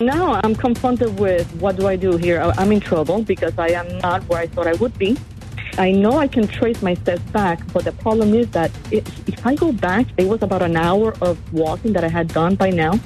Now I'm confronted with what do I do here? I'm in trouble because I am not where I thought I would be. I know I can trace my steps back, but the problem is that if, if I go back, it was about an hour of walking that I had done by now.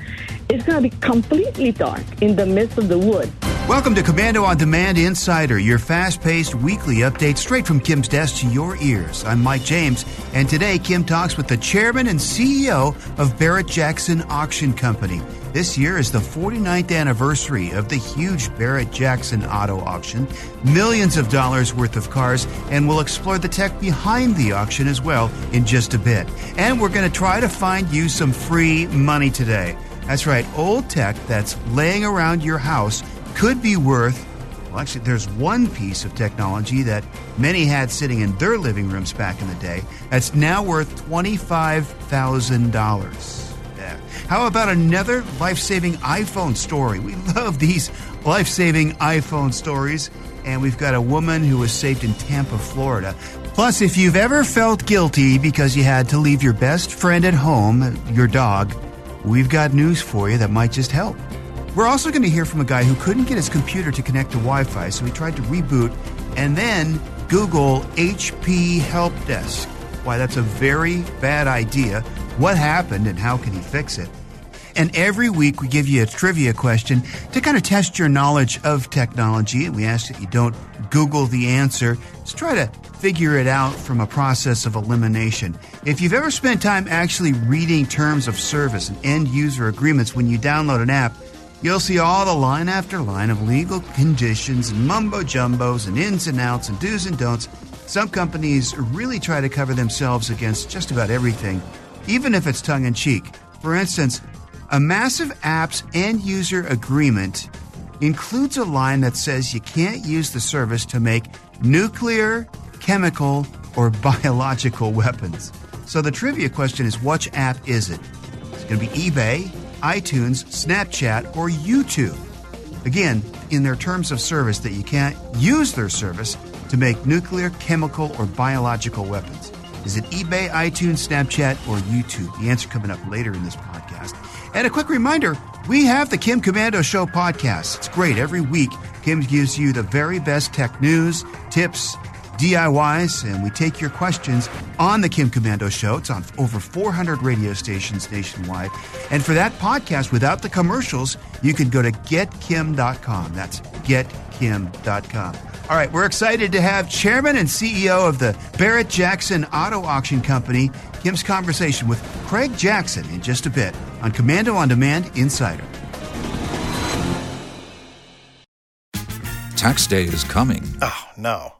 It's going to be completely dark in the midst of the woods. Welcome to Komando on Demand Insider, your fast paced weekly update straight from Kim's desk to your ears. I'm Mike James, and today Kim talks with the chairman and CEO of Barrett Jackson Auction Company. This year is the 49th anniversary of the huge Barrett Jackson auto auction. Millions of dollars worth of cars, and we'll explore the tech behind the auction as well in just a bit. And we're going to try to find you some free money today. That's right, old tech that's laying around your house could be worth well, actually, there's one piece of technology that many had sitting in their living rooms back in the day that's now worth $25,000. Yeah. How about another life saving iPhone story? We love these life saving iPhone stories. And we've got a woman who was saved in Tampa, Florida. Plus, if you've ever felt guilty because you had to leave your best friend at home, your dog, we've got news for you that might just help. We're also going to hear from a guy who couldn't get his computer to connect to Wi Fi, so he tried to reboot and then Google HP Help Desk. Why, that's a very bad idea. What happened and how can he fix it? And every week we give you a trivia question to kind of test your knowledge of technology. We ask that you don't Google the answer. Just try to figure it out from a process of elimination. If you've ever spent time actually reading terms of service and end user agreements when you download an app, You'll see all the line after line of legal conditions mumbo jumbos and ins and outs and do's and don'ts. Some companies really try to cover themselves against just about everything, even if it's tongue in cheek. For instance, a massive app's end user agreement includes a line that says you can't use the service to make nuclear, chemical, or biological weapons. So the trivia question is which app is it? It's going to be eBay iTunes, Snapchat, or YouTube. Again, in their terms of service, that you can't use their service to make nuclear, chemical, or biological weapons. Is it eBay, iTunes, Snapchat, or YouTube? The answer coming up later in this podcast. And a quick reminder we have the Kim Komando Show podcast. It's great. Every week, Kim gives you the very best tech news, tips, DIYs, and we take your questions on the Kim Komando Show. It's on over 400 radio stations nationwide. And for that podcast, without the commercials, you can go to getkim.com. That's getkim.com. All right, we're excited to have Chairman and CEO of the Barrett Jackson Auto Auction Company, Kim's conversation with Craig Jackson in just a bit on Komando on Demand Insider. Tax day is coming. Oh, no.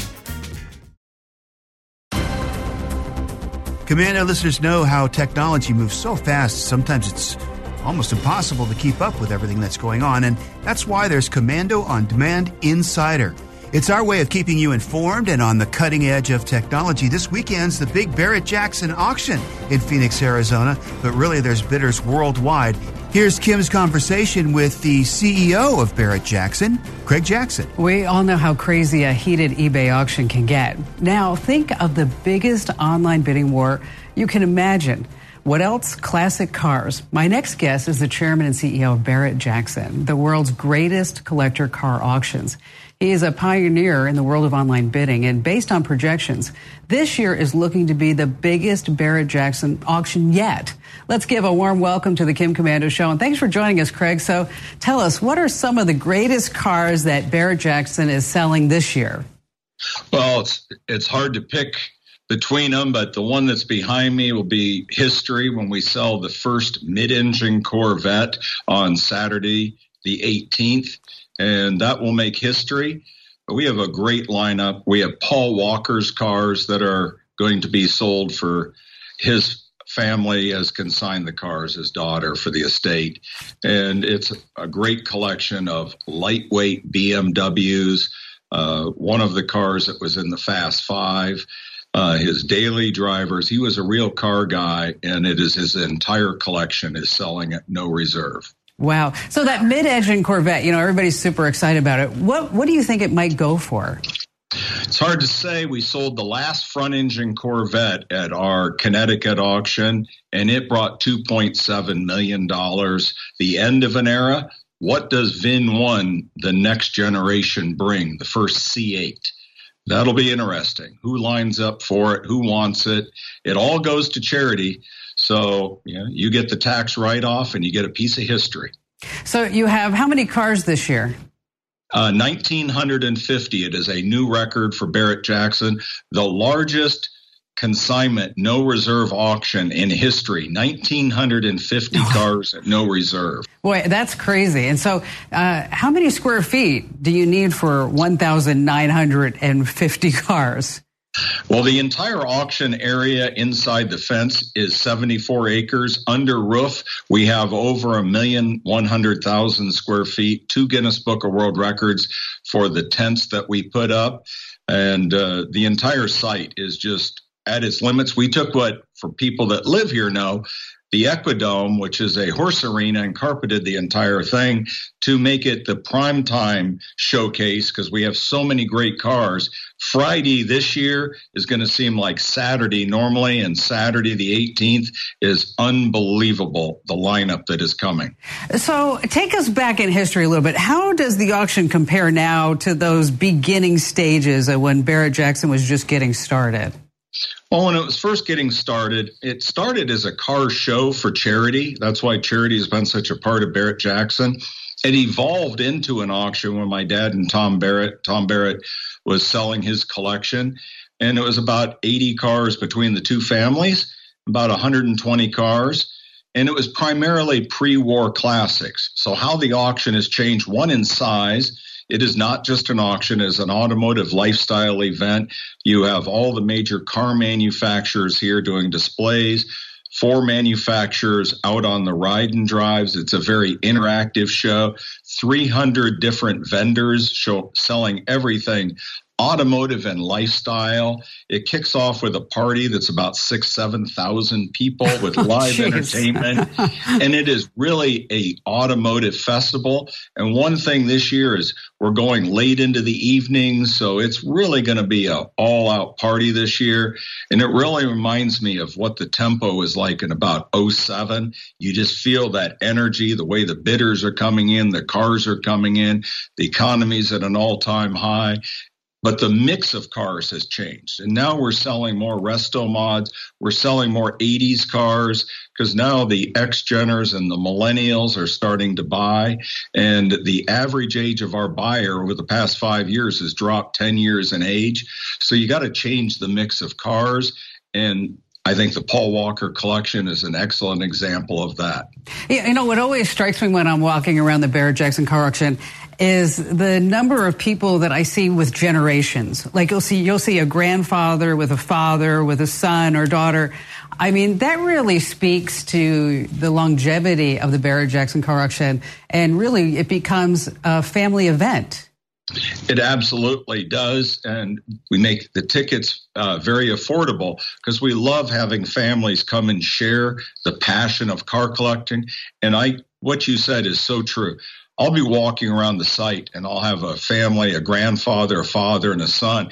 Komando listeners know how technology moves so fast, sometimes it's almost impossible to keep up with everything that's going on, and that's why there's Komando on Demand Insider. It's our way of keeping you informed and on the cutting edge of technology. This weekend's the big Barrett Jackson auction in Phoenix, Arizona, but really there's bidders worldwide. Here's Kim's conversation with the CEO of Barrett Jackson, Craig Jackson. We all know how crazy a heated eBay auction can get. Now, think of the biggest online bidding war you can imagine. What else? Classic cars. My next guest is the chairman and CEO of Barrett Jackson, the world's greatest collector car auctions. He is a pioneer in the world of online bidding, and based on projections, this year is looking to be the biggest Barrett Jackson auction yet. Let's give a warm welcome to the Kim Komando Show, and thanks for joining us, Craig. So tell us, what are some of the greatest cars that Barrett Jackson is selling this year? Well, it's it's hard to pick between them, but the one that's behind me will be history when we sell the first mid-engine Corvette on Saturday, the 18th and that will make history. We have a great lineup. We have Paul Walker's cars that are going to be sold for his family as consigned the cars, his daughter for the estate. And it's a great collection of lightweight BMWs. Uh, one of the cars that was in the Fast Five, uh, his daily drivers. He was a real car guy, and it is his entire collection is selling at no reserve. Wow. So that mid-engine Corvette, you know, everybody's super excited about it. What what do you think it might go for? It's hard to say. We sold the last front engine Corvette at our Connecticut auction, and it brought $2.7 million. The end of an era. What does VIN 1, the next generation, bring? The first C8. That'll be interesting. Who lines up for it? Who wants it? It all goes to charity. So you, know, you get the tax write off and you get a piece of history. So you have how many cars this year? Uh, 1,950. It is a new record for Barrett Jackson, the largest consignment, no reserve auction in history. 1,950 cars at no reserve. Boy, that's crazy. And so, uh, how many square feet do you need for 1,950 cars? Well, the entire auction area inside the fence is 74 acres. Under roof, we have over a million one hundred thousand square feet, two Guinness Book of World Records for the tents that we put up. And uh, the entire site is just at its limits. We took what, for people that live here know, the Equidome, which is a horse arena, and carpeted the entire thing to make it the prime time showcase because we have so many great cars. Friday this year is going to seem like Saturday normally, and Saturday the 18th is unbelievable, the lineup that is coming. So take us back in history a little bit. How does the auction compare now to those beginning stages of when Barrett Jackson was just getting started? Well, when it was first getting started, it started as a car show for charity. That's why charity has been such a part of Barrett Jackson. It evolved into an auction when my dad and Tom Barrett, Tom Barrett was selling his collection. And it was about 80 cars between the two families, about 120 cars. And it was primarily pre war classics. So, how the auction has changed one in size it is not just an auction, it's an automotive lifestyle event. You have all the major car manufacturers here doing displays, four manufacturers out on the ride and drives. It's a very interactive show. 300 different vendors show, selling everything automotive and lifestyle. It kicks off with a party that's about six, seven thousand people with oh, live entertainment, and it is really a automotive festival. And one thing this year is we're going late into the evening, so it's really going to be a all out party this year. And it really reminds me of what the tempo is like in about 07. You just feel that energy, the way the bidders are coming in, the cars are coming in, the economy's at an all time high but the mix of cars has changed. And now we're selling more resto mods. We're selling more 80s cars because now the X Geners and the millennials are starting to buy. And the average age of our buyer over the past five years has dropped 10 years in age. So you got to change the mix of cars. And I think the Paul Walker collection is an excellent example of that. Yeah, you know what always strikes me when I'm walking around the Barrett Jackson car auction is the number of people that I see with generations. Like you'll see you'll see a grandfather with a father with a son or daughter. I mean, that really speaks to the longevity of the Barrett Jackson car auction and really it becomes a family event. It absolutely does. And we make the tickets uh, very affordable because we love having families come and share the passion of car collecting. And I, what you said is so true. I'll be walking around the site and I'll have a family, a grandfather, a father, and a son.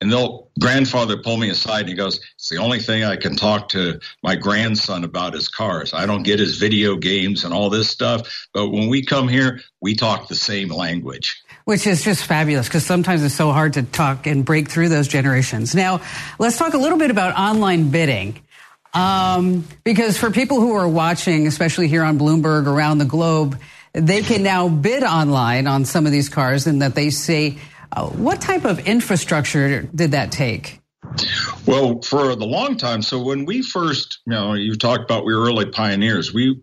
And they'll grandfather pull me aside and he goes, It's the only thing I can talk to my grandson about is cars. I don't get his video games and all this stuff. But when we come here, we talk the same language. which is just fabulous because sometimes it's so hard to talk and break through those generations. Now, let's talk a little bit about online bidding. Um, because for people who are watching, especially here on Bloomberg around the globe, they can now bid online on some of these cars and that they say, uh, what type of infrastructure did that take? Well, for the long time, so when we first, you know, you talked about we were early pioneers. We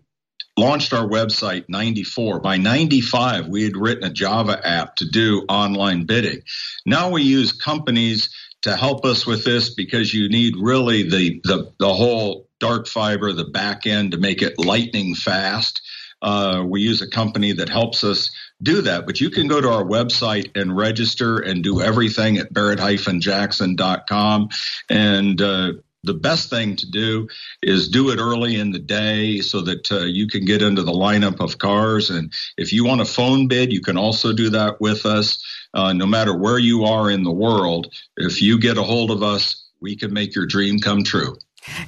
launched our website 94 by 95 we had written a java app to do online bidding now we use companies to help us with this because you need really the the, the whole dark fiber the back end to make it lightning fast uh, we use a company that helps us do that but you can go to our website and register and do everything at barrett-jackson.com and uh, the best thing to do is do it early in the day so that uh, you can get into the lineup of cars. And if you want a phone bid, you can also do that with us. Uh, no matter where you are in the world, if you get a hold of us, we can make your dream come true.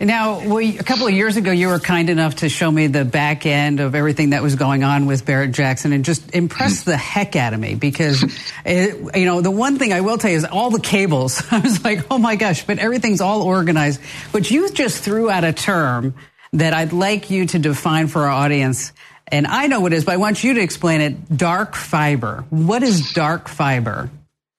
Now, we, a couple of years ago, you were kind enough to show me the back end of everything that was going on with Barrett Jackson and just impressed mm. the heck out of me because, it, you know, the one thing I will tell you is all the cables. I was like, oh my gosh, but everything's all organized. But you just threw out a term that I'd like you to define for our audience. And I know what it is, but I want you to explain it. Dark fiber. What is dark fiber?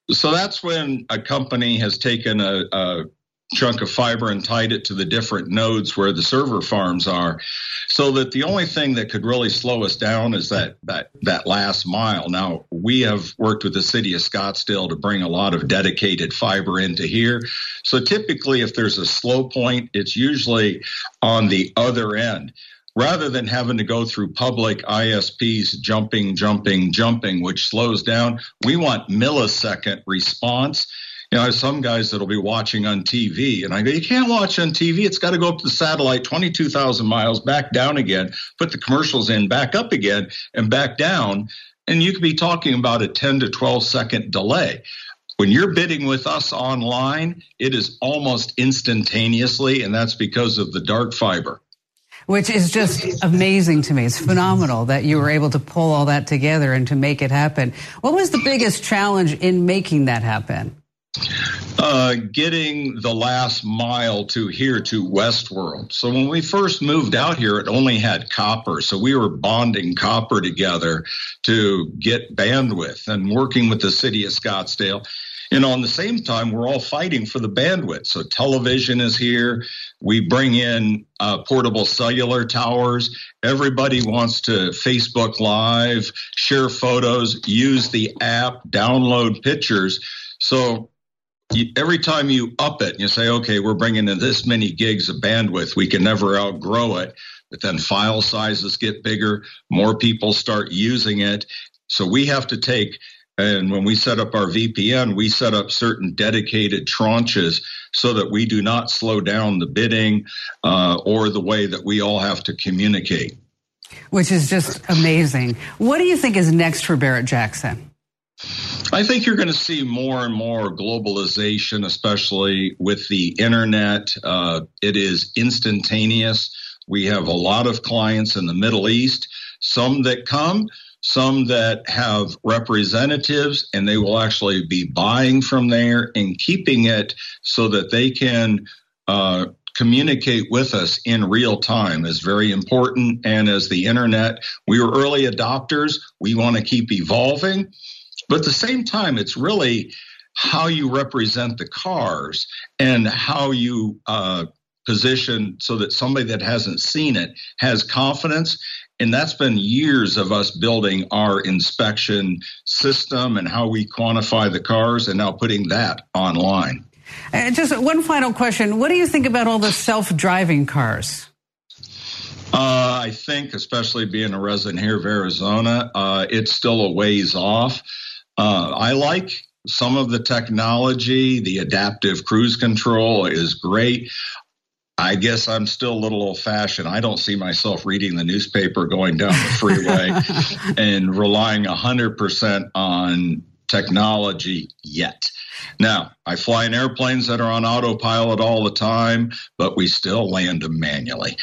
So that's when a company has taken a, a chunk of fiber and tied it to the different nodes where the server farms are so that the only thing that could really slow us down is that that that last mile. Now we have worked with the city of scottsdale to bring a lot of dedicated fiber into here. So typically if there's a slow point it's usually on the other end. Rather than having to go through public ISPs jumping, jumping, jumping, which slows down, we want millisecond response you know, some guys that'll be watching on TV, and I go, you can't watch on TV. It's got to go up to the satellite 22,000 miles, back down again, put the commercials in, back up again, and back down. And you could be talking about a 10 to 12 second delay. When you're bidding with us online, it is almost instantaneously, and that's because of the dark fiber which is just amazing to me. It's phenomenal that you were able to pull all that together and to make it happen. What was the biggest challenge in making that happen? Uh, getting the last mile to here to Westworld. So when we first moved out here, it only had copper. So we were bonding copper together to get bandwidth and working with the city of Scottsdale. And on the same time, we're all fighting for the bandwidth. So television is here. We bring in uh, portable cellular towers. Everybody wants to Facebook Live, share photos, use the app, download pictures. So you, every time you up it, you say, okay, we're bringing in this many gigs of bandwidth. We can never outgrow it. But then file sizes get bigger, more people start using it. So we have to take, and when we set up our VPN, we set up certain dedicated tranches so that we do not slow down the bidding uh, or the way that we all have to communicate. Which is just amazing. What do you think is next for Barrett Jackson? I think you're going to see more and more globalization, especially with the internet. Uh, it is instantaneous. We have a lot of clients in the Middle East, some that come, some that have representatives, and they will actually be buying from there and keeping it so that they can. Uh, communicate with us in real time is very important. And as the internet, we were early adopters. We want to keep evolving. But at the same time, it's really how you represent the cars and how you uh, position so that somebody that hasn't seen it has confidence. And that's been years of us building our inspection system and how we quantify the cars and now putting that online. And just one final question. What do you think about all the self driving cars? Uh, I think, especially being a resident here of Arizona, uh, it's still a ways off. Uh, I like some of the technology. The adaptive cruise control is great. I guess I'm still a little old fashioned. I don't see myself reading the newspaper going down the freeway and relying 100% on technology yet. Now, I fly in airplanes that are on autopilot all the time, but we still land them manually.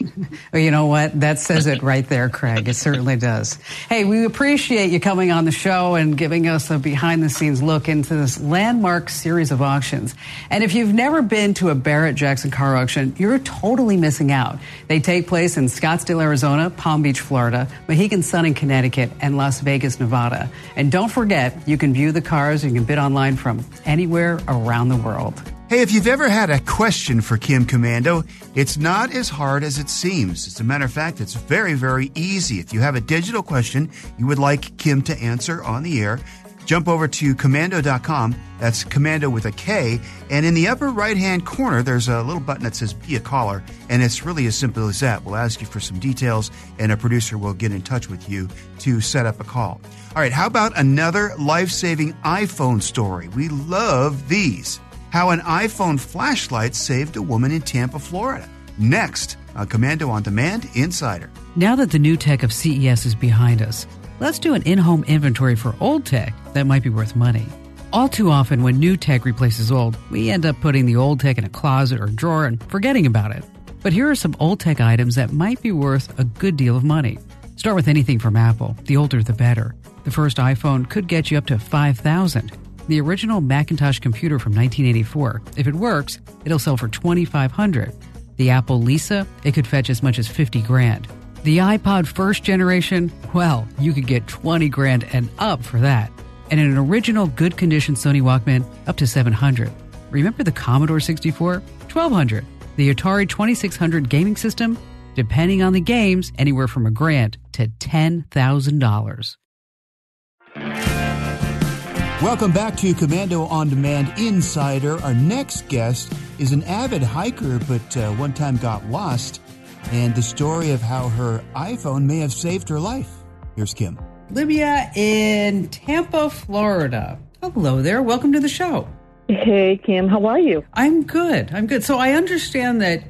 well, you know what? That says it right there, Craig. It certainly does. Hey, we appreciate you coming on the show and giving us a behind the scenes look into this landmark series of auctions. And if you've never been to a Barrett Jackson car auction, you're totally missing out. They take place in Scottsdale, Arizona, Palm Beach, Florida, Mohegan Sun in Connecticut, and Las Vegas, Nevada. And don't forget, you can view the cars, and you can bid online from anywhere around the world. Hey, if you've ever had a question for Kim Komando, it's not as hard as it seems. As a matter of fact, it's very, very easy. If you have a digital question you would like Kim to answer on the air, jump over to komando.com. That's commando with a K. And in the upper right hand corner, there's a little button that says Be a Caller. And it's really as simple as that. We'll ask you for some details, and a producer will get in touch with you to set up a call. All right, how about another life saving iPhone story? We love these how an iPhone flashlight saved a woman in Tampa, Florida. Next, a Komando on Demand Insider. Now that the new tech of CES is behind us, let's do an in home inventory for old tech that might be worth money. All too often, when new tech replaces old, we end up putting the old tech in a closet or drawer and forgetting about it. But here are some old tech items that might be worth a good deal of money. Start with anything from Apple. The older, the better. The first iPhone could get you up to 5000 the original Macintosh computer from 1984. If it works, it'll sell for 2500 The Apple Lisa, it could fetch as much as 50 grand. The iPod first generation, well, you could get 20 grand and up for that. And an original good condition Sony Walkman, up to 700 Remember the Commodore 64? 1200 The Atari 2600 gaming system? Depending on the games, anywhere from a grand to $10,000. Welcome back to Komando on Demand Insider. Our next guest is an avid hiker, but uh, one time got lost, and the story of how her iPhone may have saved her life. Here's Kim. Libya in Tampa, Florida. Hello there. Welcome to the show. Hey, Kim. How are you? I'm good. I'm good. So I understand that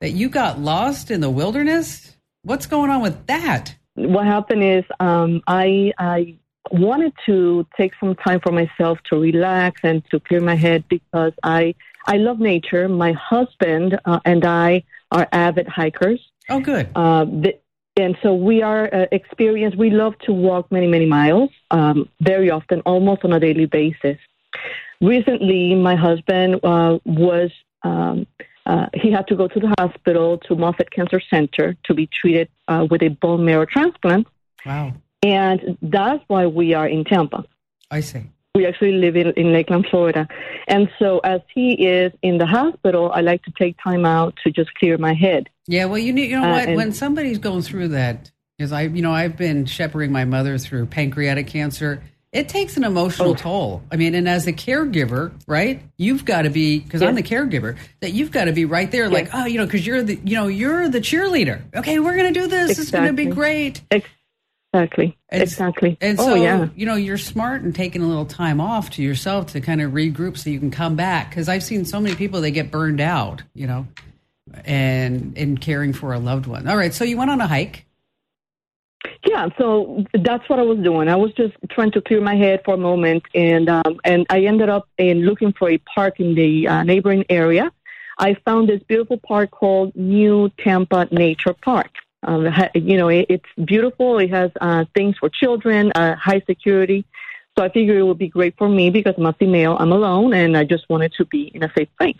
that you got lost in the wilderness. What's going on with that? What happened is um, I I wanted to take some time for myself to relax and to clear my head because I I love nature. My husband uh, and I are avid hikers. Oh, good. Uh, the, and so we are uh, experienced. We love to walk many many miles, um, very often, almost on a daily basis. Recently, my husband uh, was. Um, uh, he had to go to the hospital to Moffitt Cancer Center to be treated uh, with a bone marrow transplant. Wow. And that's why we are in Tampa. I see. We actually live in, in Lakeland, Florida. And so as he is in the hospital, I like to take time out to just clear my head. Yeah, well, you need, you know uh, what? when somebody's going through that, because I, you know, I've been shepherding my mother through pancreatic cancer. It takes an emotional oh. toll. I mean, and as a caregiver, right? You've got to be because yes. I'm the caregiver. That you've got to be right there, yes. like, oh, you know, because you're the, you know, you're the cheerleader. Okay, we're going to do this. Exactly. It's going to be great. Exactly. And, exactly. And oh, so, yeah. you know, you're smart and taking a little time off to yourself to kind of regroup so you can come back. Because I've seen so many people they get burned out, you know, and in caring for a loved one. All right, so you went on a hike. Yeah, so that's what I was doing. I was just trying to clear my head for a moment, and um, and I ended up in looking for a park in the uh, neighboring area. I found this beautiful park called New Tampa Nature Park. Um, you know, it, it's beautiful. It has uh, things for children, uh, high security. So I figured it would be great for me because I'm a female, I'm alone, and I just wanted to be in a safe place.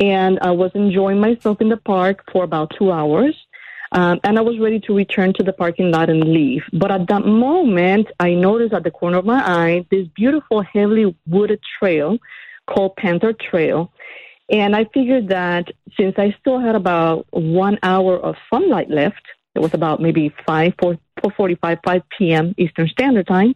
And I was enjoying myself in the park for about two hours. Um, and I was ready to return to the parking lot and leave. But at that moment, I noticed at the corner of my eye this beautiful, heavily wooded trail called Panther Trail. And I figured that since I still had about one hour of sunlight left, it was about maybe 5, 4, 4.45, 5 p.m. Eastern Standard Time,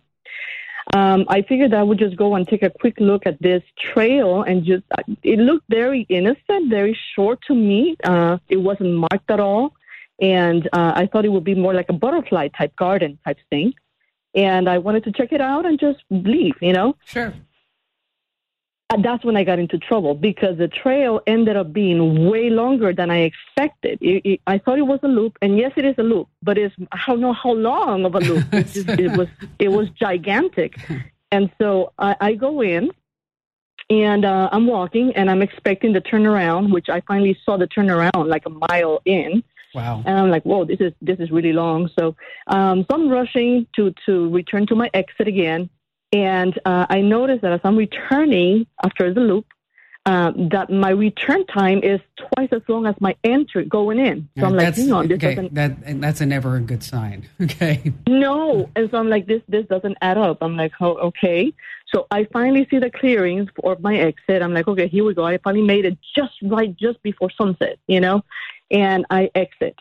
um, I figured I would just go and take a quick look at this trail and just, uh, it looked very innocent, very short to me. Uh, it wasn't marked at all. And uh, I thought it would be more like a butterfly type garden type thing. And I wanted to check it out and just leave, you know? Sure that's when I got into trouble because the trail ended up being way longer than I expected. It, it, I thought it was a loop, and yes, it is a loop, but it's I don't know how long of a loop. It, just, it was it was gigantic, and so I, I go in, And uh, I'm walking, and I'm expecting the turnaround, which I finally saw the turnaround like a mile in. Wow. And I'm like, whoa, this is this is really long. So, um, so I'm rushing to to return to my exit again, and uh, I noticed that as I'm returning after the loop, uh, that my return time is twice as long as my entry going in. So I'm like, hang on, this okay, doesn't. that, and that's a never a good sign. Okay. No, and so I'm like, this this doesn't add up. I'm like, oh, okay. So I finally see the clearings for my exit. I'm like, okay, here we go. I finally made it just right, just before sunset, you know, and I exit.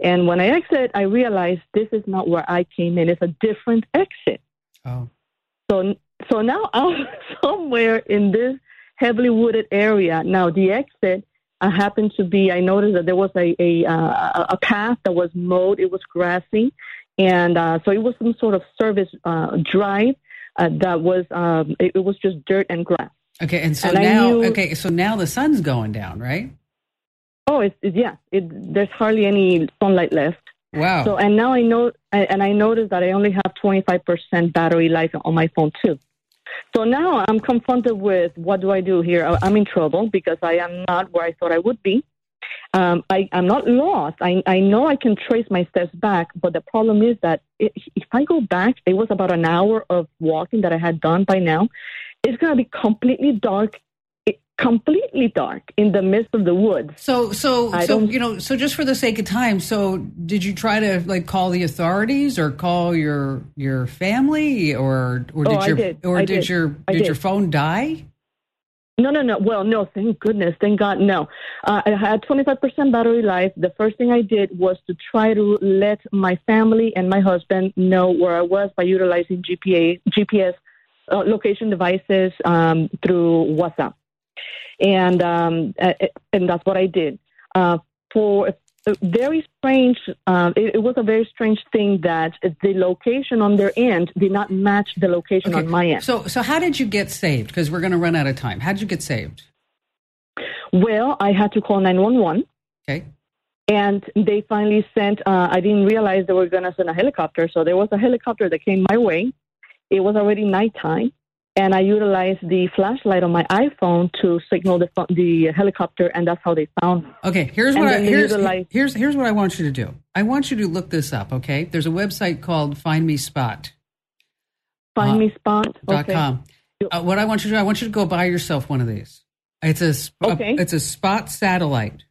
And when I exit, I realize this is not where I came in. It's a different exit. Oh. So so now I'm somewhere in this heavily wooded area. Now the exit uh, happened to be. I noticed that there was a a, uh, a path that was mowed. It was grassy, and uh, so it was some sort of service uh, drive uh, that was. Um, it, it was just dirt and grass. Okay, and so And now, knew- okay, so now the sun's going down, right? Oh, it's, it's yeah. It, there's hardly any sunlight left. Wow. So and now I know, and I noticed that I only have 25% battery life on my phone too. So now I'm confronted with what do I do here? I'm in trouble because I am not where I thought I would be. Um, I, I'm not lost. I, I know I can trace my steps back, but the problem is that it, if I go back, it was about an hour of walking that I had done by now. It's going to be completely dark, completely dark in the midst of the woods. So, so, I so you know, so just for the sake of time, so did you try to like call the authorities or call your your family or or did Oh, your did. or did, did. your did, did. your phone die? No, no, no. Well, no, thank goodness. Thank God, no. Uh, I had 25% battery life. The first thing I did was to try to let my family and my husband know where I was by utilizing GPA, GPS uh, location devices um, through WhatsApp. And, um, uh, and that's what I did. Uh, for a very strange, um, it, it was a very strange thing that the location on their end did not match the location on my end. So, so how did you get saved? Because we're going to run out of time. How did you get saved? Well, I had to call 911. Okay. And they finally sent, uh, I didn't realize they were going to send a helicopter. So there was a helicopter that came my way. It was already nighttime. And I utilized the flashlight on my iPhone to signal the, the helicopter, and that's how they found me. Okay, here's what I, here's, utilize- here's here's what I want you to do. I want you to look this up. Okay, there's a website called Find Me Spot. Find Uh, me spot. dot Okay. com. Uh, what I want you to do, I want you to go buy yourself one of these. It's a, sp- a- Okay. it's a spot satellite,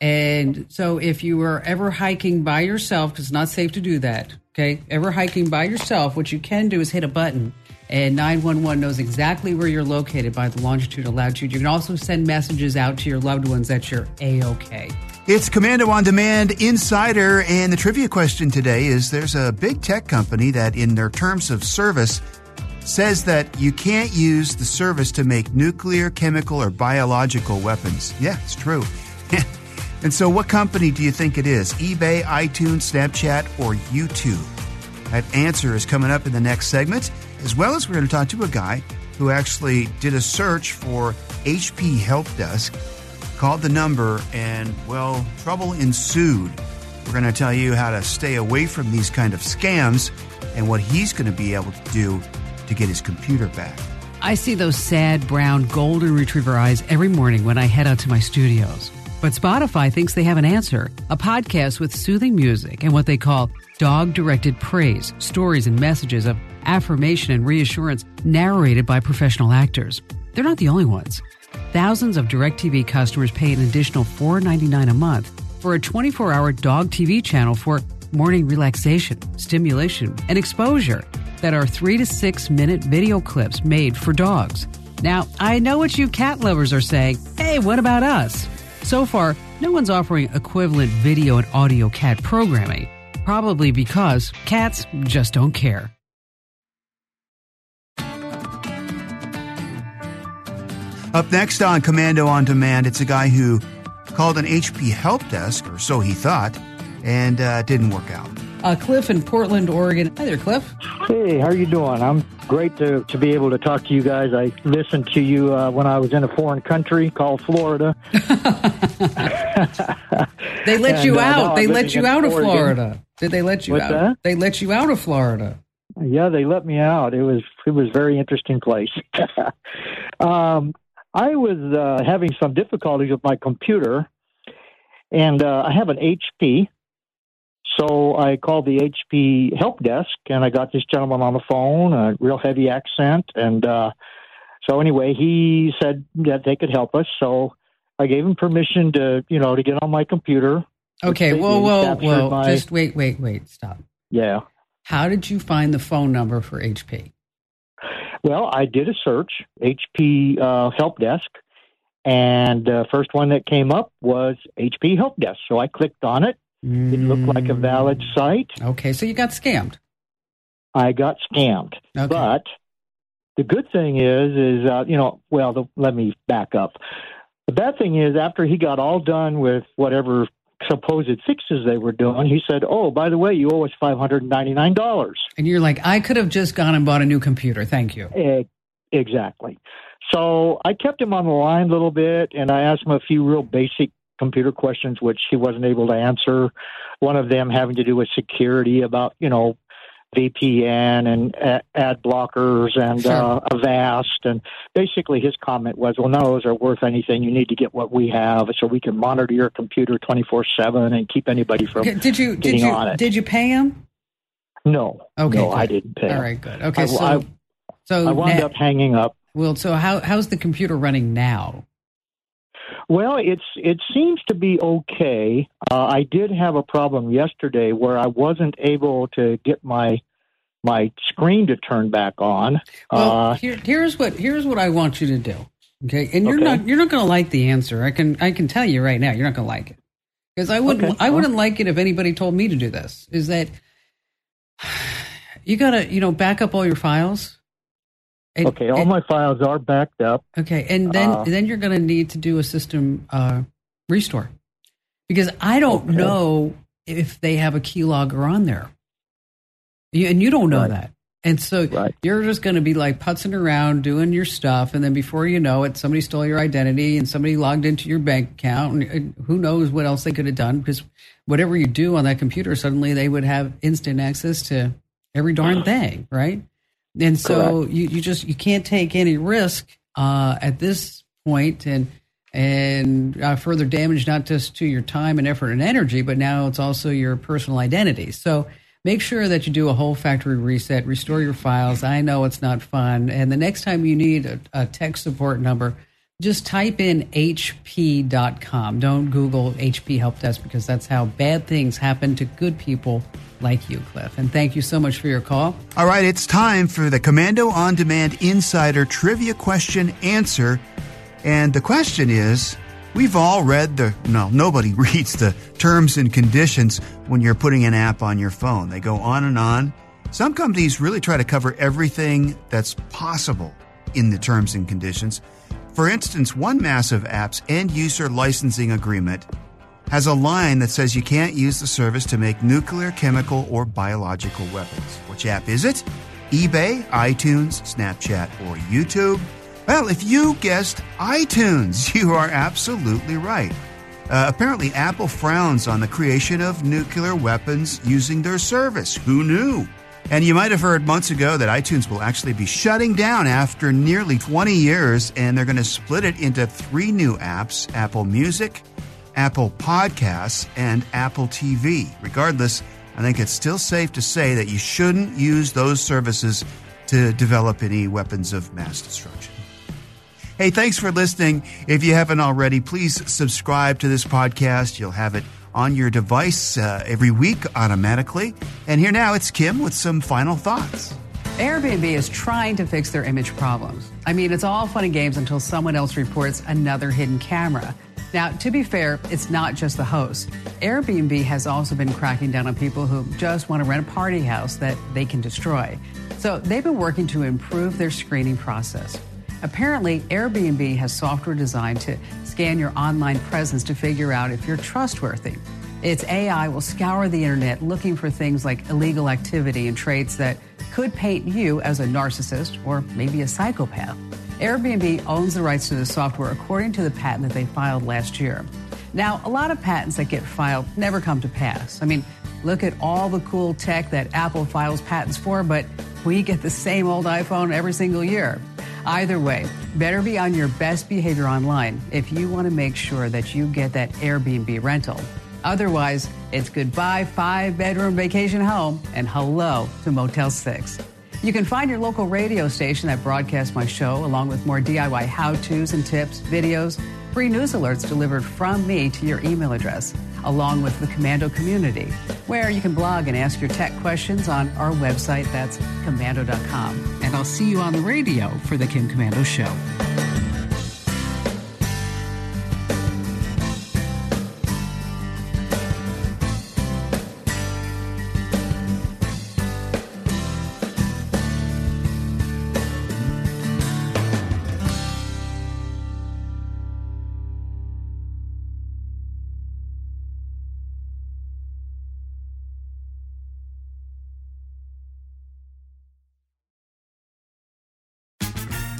and so if you are ever hiking by yourself, because it's not safe to do that. Okay, ever hiking by yourself, what you can do is hit a button, and nine one one knows exactly where you're located by the longitude and latitude. You can also send messages out to your loved ones that you're a okay. It's Komando on Demand Insider, and the trivia question today is there's a big tech company that, in their terms of service, says that you can't use the service to make nuclear, chemical, or biological weapons. Yeah, it's true. and so, what company do you think it is? eBay, iTunes, Snapchat, or YouTube? That answer is coming up in the next segment, as well as we're going to talk to a guy who actually did a search for HP Help Desk called the number, and well, trouble ensued. We're going to tell you how to stay away from these kind of scams and what he's going to be able to do to get his computer back. I see those sad brown golden retriever eyes every morning when I head out to my studios. But Spotify thinks they have an answer a podcast with soothing music and what they call dog directed praise, stories and messages of affirmation and reassurance narrated by professional actors. They're not the only ones. Thousands of DirecTV customers pay an additional $4.99 a month for a 24 hour dog TV channel for morning relaxation, stimulation, and exposure that are three to six minute video clips made for dogs. Now, I know what you cat lovers are saying. Hey, what about us? So far, no one's offering equivalent video and audio cat programming, probably because cats just don't care. Up next on Komando on Demand, it's a guy who called an HP help desk, or so he thought, and uh, didn't work out. Uh, Cliff in Portland, Oregon. Hi there, Cliff. Hey, how are you doing? I'm great to, to be able to talk to you guys. I listened to you uh, when I was in a foreign country called Florida. They let And, you uh, out. I'm They let you in out of Oregon. Florida. Did they let you What's out? that? They let you out of Florida. Yeah, they let me out. It was it was a very interesting place. um, I was uh, having some difficulties with my computer, and uh, I have an HP. So I called the HP help desk, and I got this gentleman on the phone, a real heavy accent, and uh, so anyway, he said that they could help us. So I gave him permission to, you know, to get on my computer. Okay, whoa, whoa, whoa! My, Just wait, wait, wait! Stop. Yeah. How did you find the phone number for HP? Well, I did a search, HP uh, help desk, and the uh, first one that came up was HP help desk. So I clicked on it. Mm. It looked like a valid site. Okay, so you got scammed. I got scammed, okay. but the good thing is, is uh, you know, well, the, let me back up. The bad thing is, after he got all done with whatever supposed fixes they were doing, he said, "Oh, by the way, you owe us five hundred and ninety nine dollars." And you're like, "I could have just gone and bought a new computer. Thank you." exactly. So I kept him on the line a little bit, and I asked him a few real basic computer questions, which he wasn't able to answer. One of them having to do with security, about you know VPN and ad blockers and sure. uh, Avast. And basically, his comment was, "Well, none of those are worth anything. You need to get what we have, so we can monitor your computer twenty four seven and keep anybody from did you did you on it." Did you pay him? No. Okay. No, good. I didn't pay. All right. Good. Okay. I, so I, so I wound now, up hanging up. Well, so how how's the computer running now? Well, it's it seems to be okay. Uh, I did have a problem yesterday where I wasn't able to get my my screen to turn back on. Well, uh, here, here's what here's what I want you to do. Okay, and you're okay. not you're not going to like the answer. I can I can tell you right now, you're not going to like it because I wouldn't okay. I wouldn't like it if anybody told me to do this. Is that you got to you know back up all your files and, okay, all and, my files are backed up. Okay, and then uh, then you're going to need to do a system uh, restore because I don't okay. know if they have a keylogger on there, and you don't know right. that. And so right. you're just going to be like putzing around doing your stuff, and then before you know it, somebody stole your identity and somebody logged into your bank account, and who knows what else they could have done because whatever you do on that computer, suddenly they would have instant access to every darn thing, right? And so you, you just you can't take any risk uh, at this point and and uh, further damage not just to your time and effort and energy, but now it's also your personal identity. So make sure that you do a whole factory reset, restore your files. I know it's not fun, and the next time you need a, a tech support number, just type in HP.com. Don't Google HP Help Desk because that's how bad things happen to good people like you, Cliff. And thank you so much for your call. All right, it's time for the Komando On Demand Insider Trivia Question Answer. And the question is We've all read the, no, nobody reads the terms and conditions when you're putting an app on your phone. They go on and on. Some companies really try to cover everything that's possible in the terms and conditions. For instance, one massive app's end user licensing agreement has a line that says you can't use the service to make nuclear, chemical, or biological weapons. Which app is it? eBay, iTunes, Snapchat, or YouTube? Well, if you guessed iTunes, you are absolutely right. Uh, apparently, Apple frowns on the creation of nuclear weapons using their service. Who knew? And you might have heard months ago that iTunes will actually be shutting down after nearly 20 years, and they're going to split it into three new apps Apple Music, Apple Podcasts, and Apple TV. Regardless, I think it's still safe to say that you shouldn't use those services to develop any weapons of mass destruction. Hey, thanks for listening. If you haven't already, please subscribe to this podcast. You'll have it on your device uh, every week automatically. And here now, it's Kim with some final thoughts. Airbnb is trying to fix their image problems. I mean, it's all fun and games until someone else reports another hidden camera. Now, to be fair, it's not just the host. Airbnb has also been cracking down on people who just want to rent a party house that they can destroy. So they've been working to improve their screening process. Apparently, Airbnb has software designed to scan your online presence to figure out if you're trustworthy. Its AI will scour the internet looking for things like illegal activity and traits that could paint you as a narcissist or maybe a psychopath. Airbnb owns the rights to the software according to the patent that they filed last year. Now, a lot of patents that get filed never come to pass. I mean, Look at all the cool tech that Apple files patents for, but we get the same old iPhone every single year. Either way, better be on your best behavior online if you want to make sure that you get that Airbnb rental. Otherwise, it's goodbye five bedroom vacation home and hello to Motel 6. You can find your local radio station that broadcasts my show, along with more DIY how to's and tips, videos, free news alerts delivered from me to your email address, along with the Komando community, where you can blog and ask your tech questions on our website. That's komando.com. And I'll see you on the radio for The Kim Komando Show.